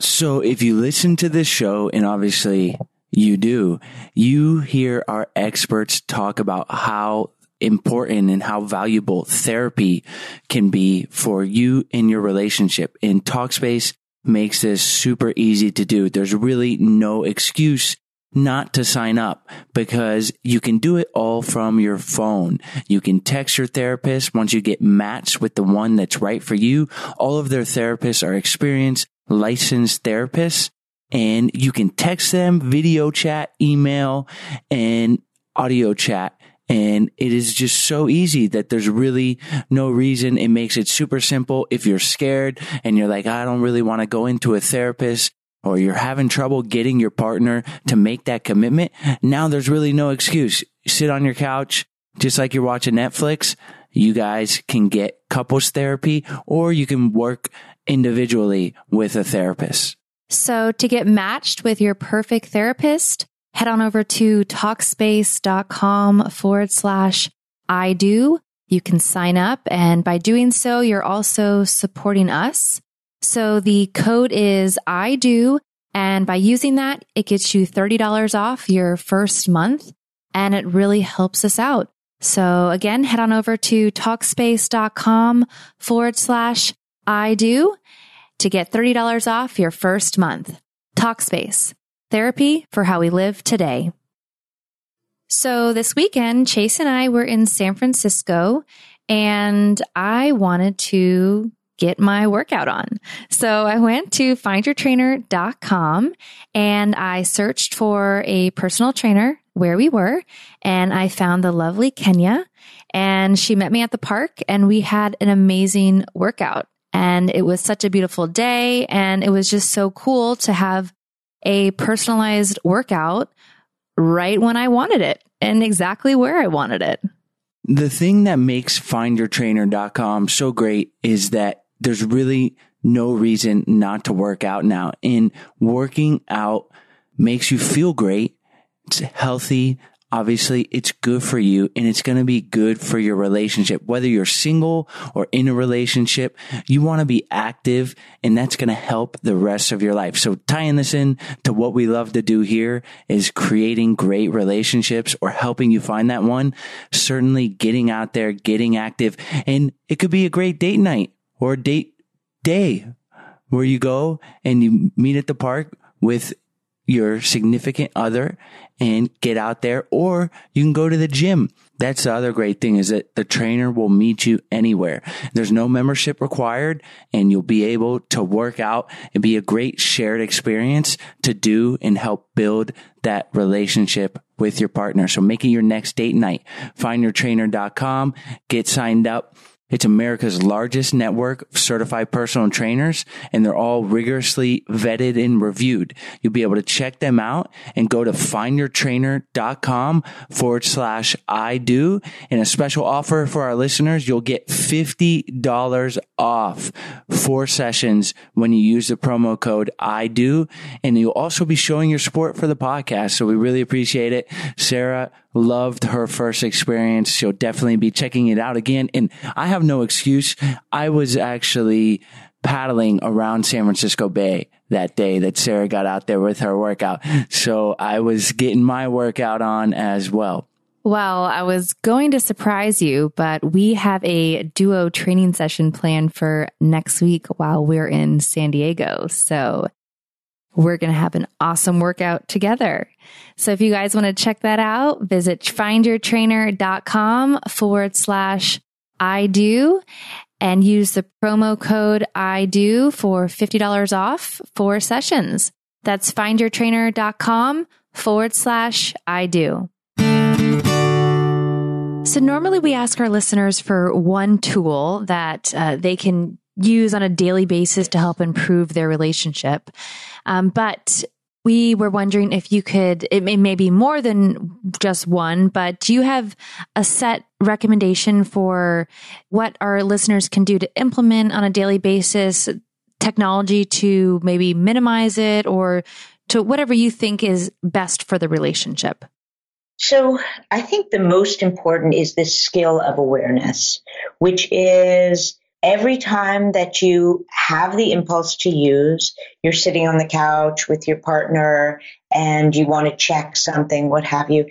Speaker 1: So if you listen to this show and obviously you do. You hear our experts talk about how important and how valuable therapy can be for you in your relationship. And Talkspace makes this super easy to do. There's really no excuse not to sign up because you can do it all from your phone. You can text your therapist once you get matched with the one that's right for you. All of their therapists are experienced, licensed therapists and you can text them, video chat, email, and audio chat. And it is just so easy that there's really no reason. It makes it super simple. If you're scared and you're like, I don't really want to go into a therapist or you're having trouble getting your partner to make that commitment, now there's really no excuse. sit on your couch, just like you're watching Netflix. You guys can get couples therapy or you can work individually with a therapist.
Speaker 2: So to get matched with your perfect therapist, head on over to talkspace.com forward slash I do. You can sign up and by doing so, you're also supporting us. So the code is I do. And by using that, it gets you $30 off your first month and it really helps us out. So again, head on over to talkspace.com forward slash I do to get $30 off your first month. Talkspace, therapy for how we live today. So this weekend, Chase and I were in San Francisco and I wanted to get my workout on. So I went to findyourtrainer.com and I searched for a personal trainer where we were and I found the lovely Kenya and she met me at the park and we had an amazing workout. And it was such a beautiful day. And it was just so cool to have a personalized workout right when I wanted it and exactly where I wanted it.
Speaker 1: The thing that makes findyourtrainer.com so great is that there's really no reason not to work out now. And working out makes you feel great. It's healthy obviously it's good for you and it's going to be good for your relationship. Whether you're single or in a relationship, you want to be active and that's going to help the rest of your life. So tying this in to what we love to do here is creating great relationships or helping you find that one. Certainly getting out there, getting active and it could be a great date night or date day where you go and you meet at the park with your significant other and get out there or you can go to the gym. That's the other great thing is that the trainer will meet you anywhere. There's no membership required and you'll be able to work out and be a great shared experience to do and help build that relationship with your partner. So make it your next date night. Findyourtrainer.com, get signed up it's America's largest network of certified personal trainers, and they're all rigorously vetted and reviewed. You'll be able to check them out and go to findyourtrainer.com forward slash I do. And a special offer for our listeners, you'll get $50 off four sessions when you use the promo code I do. And you'll also be showing your support for the podcast. So we really appreciate it. Sarah, loved her first experience. She'll definitely be checking it out again. And I have no excuse. I was actually paddling around San Francisco Bay that day that Sarah got out there with her workout. So I was getting my workout on as well.
Speaker 2: Well, I was going to surprise you, but we have a duo training session planned for next week while we're in San Diego. So we're going to have an awesome workout together. So if you guys want to check that out, visit findyourtrainer.com forward slash I do and use the promo code I do for $50 off for sessions. That's findyourtrainer.com forward slash I do. So normally we ask our listeners for one tool that uh, they can use on a daily basis to help improve their relationship. Um, but we were wondering if you could, it may, may be more than just one, but do you have a set recommendation for what our listeners can do to implement on a daily basis technology to maybe minimize it or to whatever you think is best for the relationship?
Speaker 3: So I think the most important is this skill of awareness, which is every time that you have the impulse to use, you're sitting on the couch with your partner and you want to check something, what have you,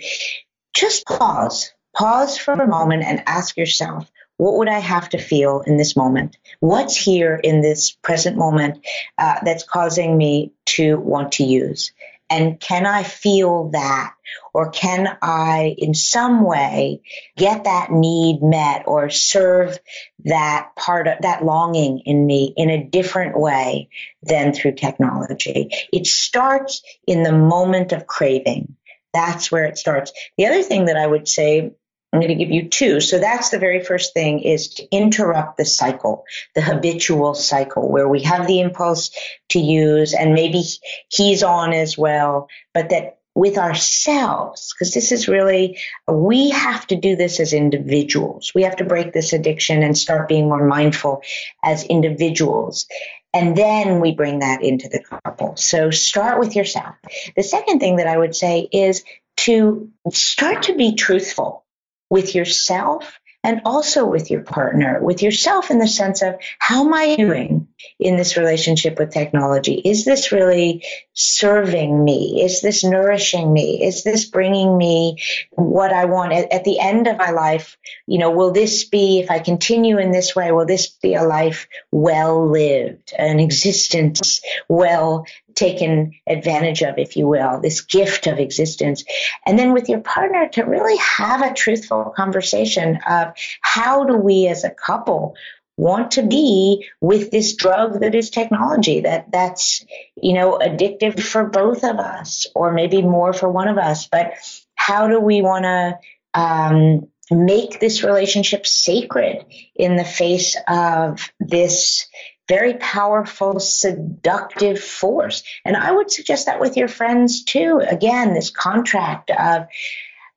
Speaker 3: just pause. Pause for a moment and ask yourself, what would I have to feel in this moment? What's here in this present moment uh, that's causing me to want to use? And can I feel that? Or can I, in some way, get that need met or serve that part of that longing in me in a different way than through technology? It starts in the moment of craving. That's where it starts. The other thing that I would say I'm going to give you two. So that's the very first thing is to interrupt the cycle, the habitual cycle where we have the impulse to use and maybe he's on as well, but that with ourselves, because this is really, we have to do this as individuals. We have to break this addiction and start being more mindful as individuals. And then we bring that into the couple. So start with yourself. The second thing that I would say is to start to be truthful with yourself and also with your partner, with yourself in the sense of how am I doing in this relationship with technology? Is this really serving me? Is this nourishing me? Is this bringing me what I want at, the end of my life? You know, will this be, if I continue in this way, will this be a life well lived, an existence well taken advantage of, if you will, this gift of existence. And then with your partner to really have a truthful conversation of how do we as a couple want to be with this drug that is technology that that's you know addictive for both of us or maybe more for one of us but how do we want to um, make this relationship sacred in the face of this very powerful, seductive force. And I would suggest that with your friends too. Again, this contract of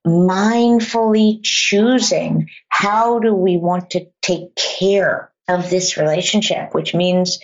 Speaker 3: mindfully choosing how do we want to take care of this relationship, which means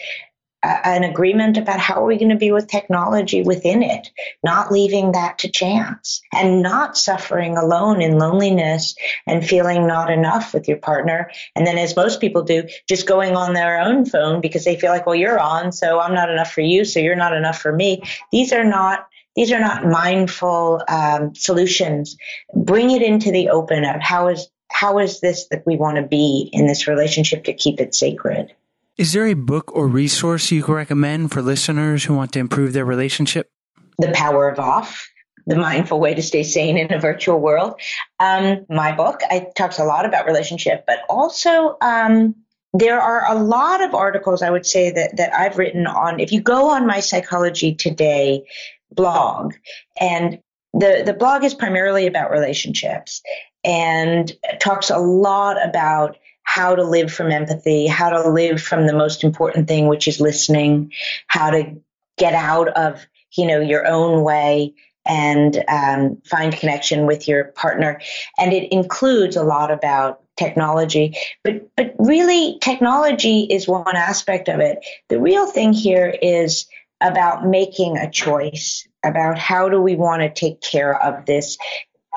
Speaker 3: an agreement about how are we going to be with technology within it, not leaving that to chance and not suffering alone in loneliness and feeling not enough with your partner. And then, as most people do, just going on their own phone because they feel like, well, you're on, so I'm not enough for you, so you're not enough for me. These are not these are not mindful um, solutions. Bring it into the open of how is how is this that we want to be in this relationship to keep it sacred.
Speaker 1: Is there a book or resource you can recommend for listeners who want to improve their relationship?
Speaker 3: The Power of Off, the mindful way to stay sane in a virtual world. Um, my book, I talks a lot about relationship, but also um, there are a lot of articles I would say that that I've written on. If you go on my Psychology Today blog, and the the blog is primarily about relationships and talks a lot about how to live from empathy, how to live from the most important thing, which is listening, how to get out of, you know, your own way and um, find connection with your partner. And it includes a lot about technology, but, but really technology is one aspect of it. The real thing here is about making a choice about how do we want to take care of this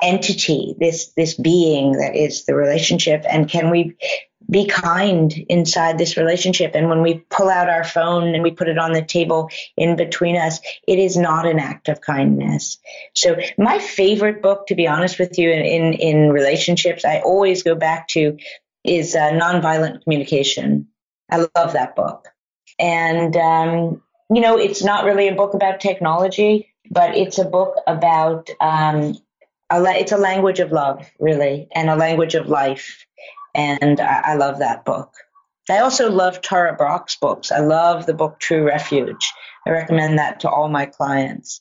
Speaker 3: entity, this this being that is the relationship, and can we be kind inside this relationship? And when we pull out our phone and we put it on the table in between us, it is not an act of kindness. So my favorite book, to be honest with you, in in, relationships, I always go back to is uh, Nonviolent Communication. I love that book, and um, you know, it's not really a book about technology, but it's a book about um, it's a language of love, really, and a language of life. And I, I love that book. I also love Tara Brach's books. I love the book True Refuge. I recommend that to all my clients.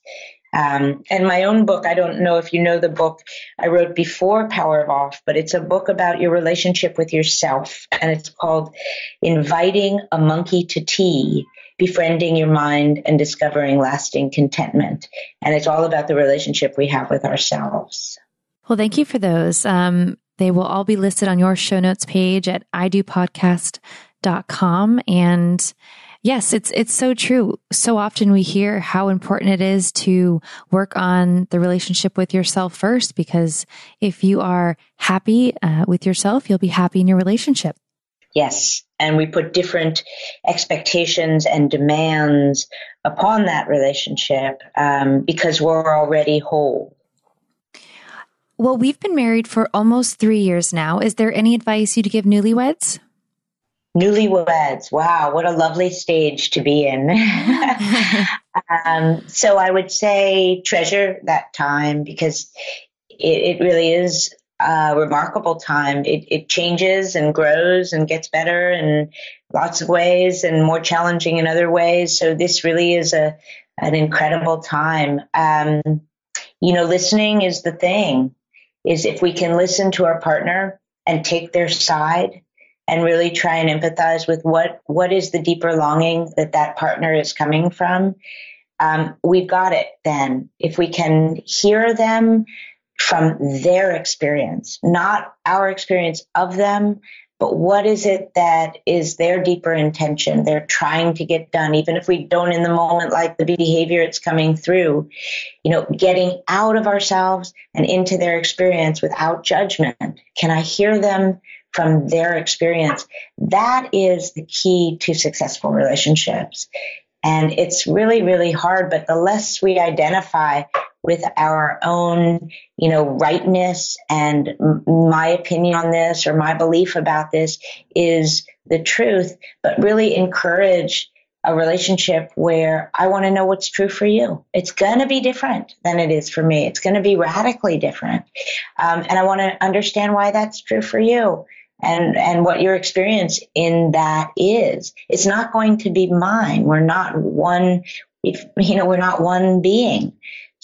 Speaker 3: Um, and my own book, I don't know if you know the book I wrote before Power of Off, but it's a book about your relationship with yourself. And it's called Inviting a Monkey to Tea befriending your mind and discovering lasting contentment. And it's all about the relationship we have with ourselves.
Speaker 2: Well, thank you for those. Um, they will all be listed on your show notes page at idopodcast.com. And yes, it's, it's so true. So often we hear how important it is to work on the relationship with yourself first, because if you are happy uh, with yourself, you'll be happy in your relationship.
Speaker 3: Yes. And we put different expectations and demands upon that relationship um, because we're already whole.
Speaker 2: Well, we've been married for almost three years now. Is there any advice you'd give newlyweds?
Speaker 3: Newlyweds, wow, what a lovely stage to be in. um, so I would say treasure that time because it, it really is a remarkable time. It, it changes and grows and gets better in lots of ways and more challenging in other ways. So this really is a an incredible time. Um, you know, listening is the thing. Is if we can listen to our partner and take their side and really try and empathize with what what is the deeper longing that that partner is coming from. Um, we've got it then. If we can hear them, from their experience, not our experience of them, but what is it that is their deeper intention they're trying to get done? Even if we don't in the moment like the behavior it's coming through you know getting out of ourselves and into their experience without judgment. Can i hear them from their experience? That is the key to successful relationships. And it's really really hard but the less we identify with our own, you know, rightness and my opinion on this or my belief about this is the truth, but really encourage a relationship where I want to know what's true for you. It's going to be different than it is for me. It's going to be radically different. Um, and I want to understand why that's true for you and, and what your experience in that is. It's not going to be mine. We're not one, you know, we're not one being.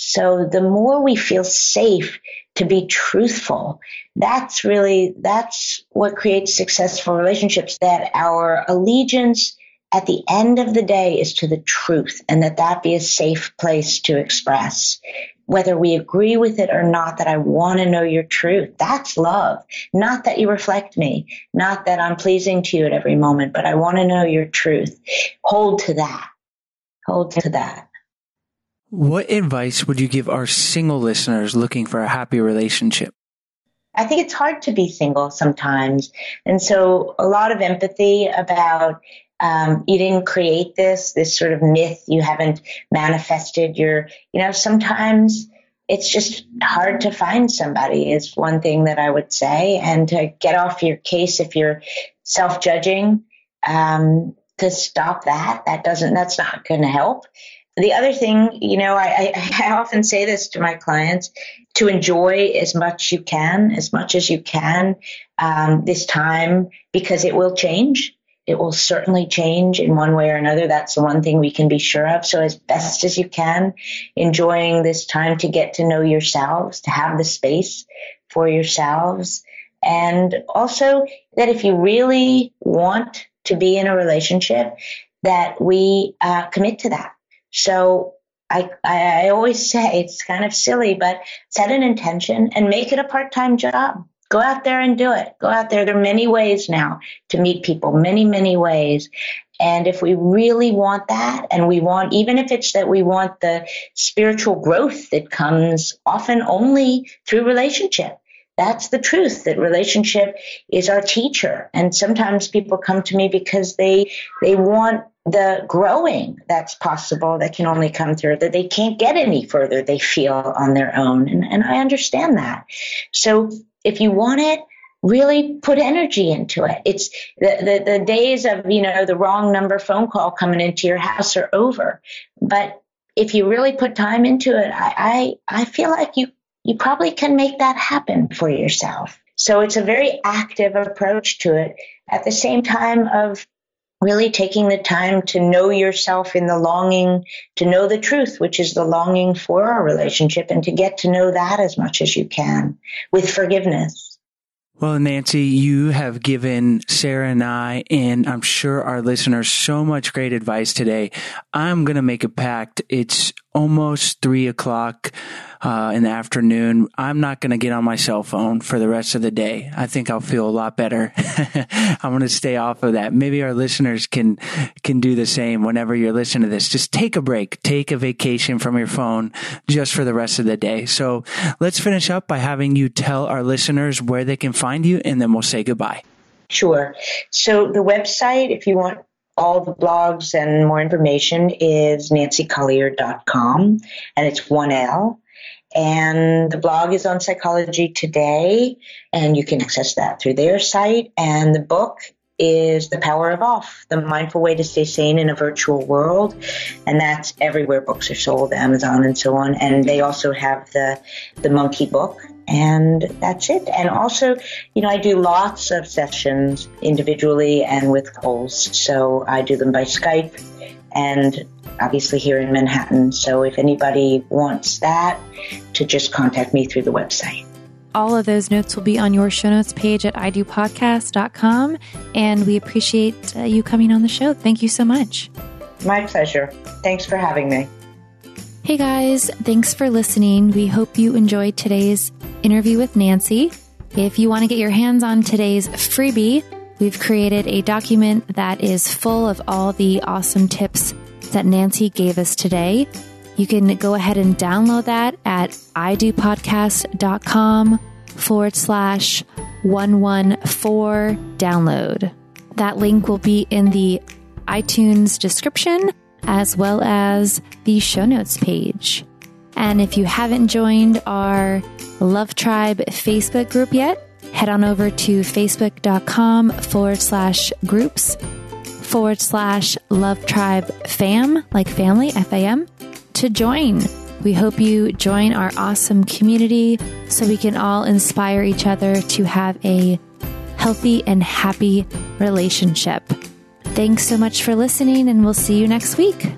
Speaker 3: So the more we feel safe to be truthful, that's really, that's what creates successful relationships that our allegiance at the end of the day is to the truth and that that be a safe place to express. whether we agree with it or not, that I want to know your truth. That's love. Not that you reflect me, not that I'm pleasing to you at every moment, but I want to know your truth. Hold to that. Hold to that.
Speaker 1: What advice would you give our single listeners looking for a happy relationship?
Speaker 3: I think it's hard to be single sometimes. And so a lot of empathy about um, you didn't create this, this sort of myth. You haven't manifested your, you know, sometimes it's just hard to find somebody is one thing that I would say. And to get off your case if you're self judging, um, to stop that, that doesn't, that's not going to help. The other thing, you know, I, I, often say this to my clients to enjoy as much you can, as much as you can, um, this time because it will change. It will certainly change in one way or another. That's the one thing we can be sure of. So as best as you can, enjoying this time to get to know yourselves, to have the space for yourselves. And also that if you really want to be in a relationship, that we uh, commit to that. So I, I always say it's kind of silly, but set an intention and make it a part-time job. Go out there and do it. Go out there. There are many ways now to meet people, many, many ways. And if we really want that, and we want, even if it's that we want the spiritual growth that comes often only through relationship, that's the truth that relationship is our teacher. And sometimes people come to me because they, they want the growing that's possible that can only come through that they can't get any further they feel on their own and, and i understand that so if you want it, really put energy into it. It's the, the, the days of, you know, the wrong number phone call coming into your house are over. But if you really put time into it, I, I, I feel like you, you probably can make that happen for yourself. So it's a very active approach to it at the same time of really taking the time to know yourself in the longing to know the truth, which is the longing for our relationship and to get to know that as much as you can with forgiveness.
Speaker 1: Well, Nancy, you have given Sarah and I, and I'm sure our listeners, so much great advice today. I'm going to make a pact. It's almost three o'clock uh, in the afternoon. I'm not going to get on my cell phone for the rest of the day. I think I'll feel a lot better. I'm going to stay off of that. Maybe our listeners can can do the same whenever you're listening to this. Just take a break, take a vacation from your phone just for the rest of the day. So let's finish up by having you tell our listeners where they can find you, and then we'll say goodbye.
Speaker 3: Sure. So the website, if you want all the blogs and more information is nancycolier.com and it's one L. And the blog is on Psychology Today, and you can access that through their site. And the book is The Power of Off, the mindful way to stay sane in a virtual world. And that's everywhere books are sold, Amazon and so on. And they also have the, the monkey book. And that's it. And also, you know, I do lots of sessions individually and with Coles. So I do them by Skype and obviously here in Manhattan. So if anybody wants that, to just contact me through the website.
Speaker 2: All of those notes will be on your show notes page at idopodcast.com. And we appreciate uh, you coming on the show. Thank you so much.
Speaker 3: My pleasure. Thanks for having me.
Speaker 2: Hey guys, thanks for listening. We hope you enjoyed today's interview with Nancy. If you want to get your hands on today's freebie, we've created a document that is full of all the awesome tips that Nancy gave us today. You can go ahead and download that at idopodcast.com forward slash 114 download. That link will be in the iTunes description as well as the show notes page. And if you haven't joined our Love Tribe Facebook group yet, head on over to facebook.com forward slash groups forward slash Love Tribe fam, like family, F A M to join. We hope you join our awesome community so we can all inspire each other to have a healthy and happy relationship. Thanks so much for listening, and we'll see you next week.